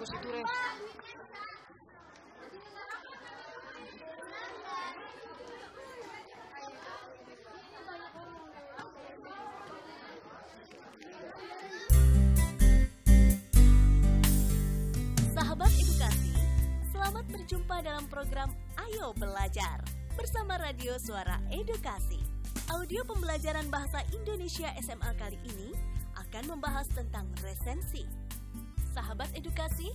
Sahabat edukasi, selamat berjumpa dalam program Ayo Belajar bersama Radio Suara Edukasi. Audio pembelajaran bahasa Indonesia SMA kali ini akan membahas tentang resensi. Sahabat edukasi,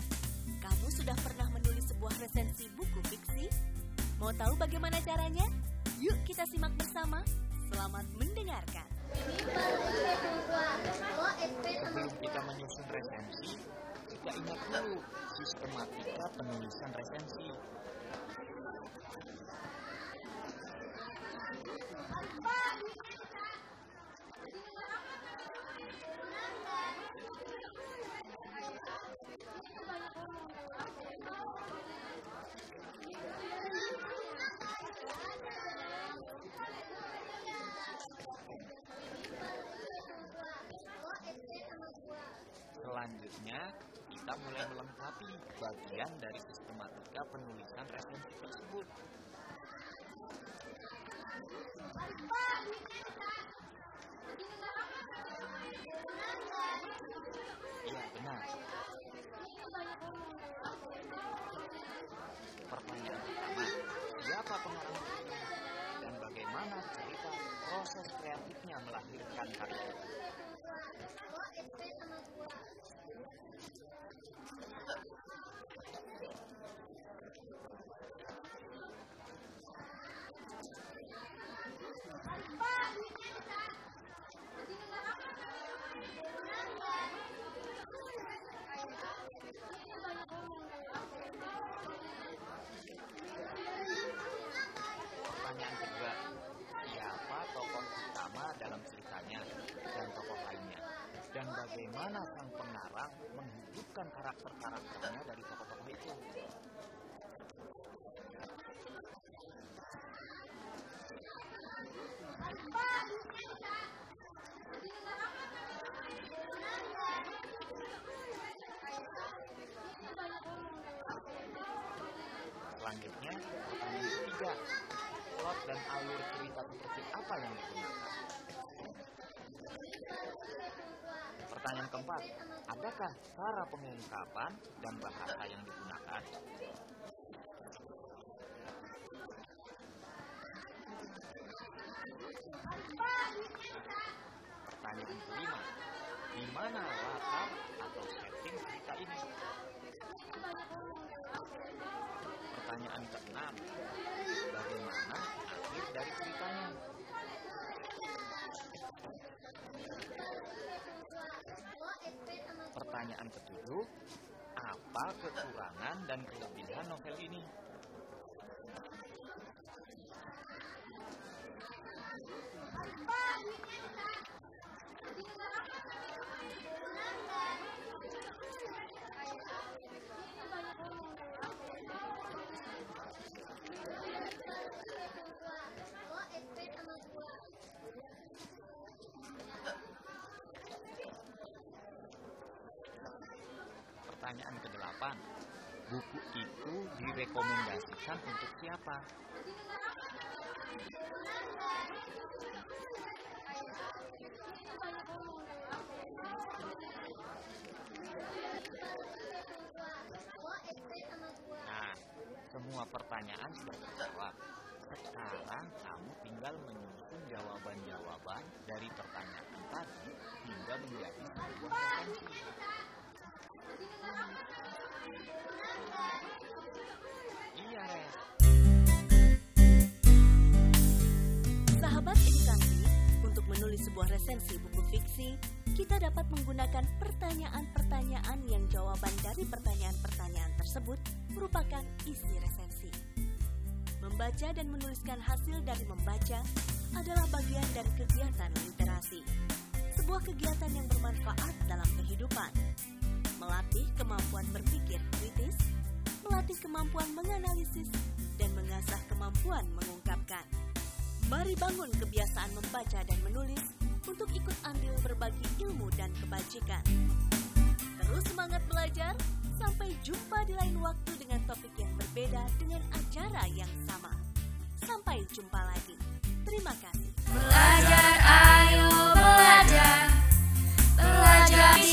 kamu sudah pernah menulis sebuah resensi buku fiksi? Mau tahu bagaimana caranya? Yuk kita simak bersama. Selamat mendengarkan. Sebelum kita menyusun resensi, kita ingat dulu sistematika penulisan resensi. Selanjutnya, kita mulai melengkapi bagian dari sistematika penulisan resensi tersebut. Iya, benar. Pertanyaan pertama, siapa pengarang? Dan bagaimana cerita proses kreatifnya melahirkan karya itu? Pertanyaan kedua, siapa tokoh utama dalam ceritanya dan tokoh lainnya? Dan bagaimana sang pengarang menghidupkan karakter-karakternya dari tokoh-tokoh itu? Selanjutnya, pertanyaan ketiga, plot dan alur cerita seperti apa yang digunakan? Pertanyaan keempat, adakah cara pengungkapan dan bahasa yang digunakan? Pertanyaan kelima, di mana latar atau setting cerita ini? Pertanyaan keenam, bagaimana akhir dari ceritanya? Pertanyaan ketujuh, apa kekurangan dan kelebihan novel ini? Pertanyaan kedelapan, buku itu direkomendasikan untuk siapa? Nah, semua pertanyaan sudah terjawab. Sekarang kamu tinggal menyusun jawaban-jawaban dari pertanyaan tadi hingga menjadi sebuah resensi. Iya. Sahabat edukasi, resensi buku fiksi, kita dapat menggunakan pertanyaan-pertanyaan yang jawaban dari pertanyaan-pertanyaan tersebut merupakan isi resensi. Membaca dan menuliskan hasil dari membaca adalah bagian dari kegiatan literasi. Sebuah kegiatan yang bermanfaat dalam kehidupan. Melatih kemampuan berpikir kritis, melatih kemampuan menganalisis, dan mengasah kemampuan mengungkapkan. Mari bangun kebiasaan membaca dan menulis untuk ikut andil berbagi ilmu dan kebajikan. Terus semangat belajar, sampai jumpa di lain waktu dengan topik yang berbeda dengan acara yang sama. Sampai jumpa lagi. Terima kasih. Belajar, ayo belajar Belajar di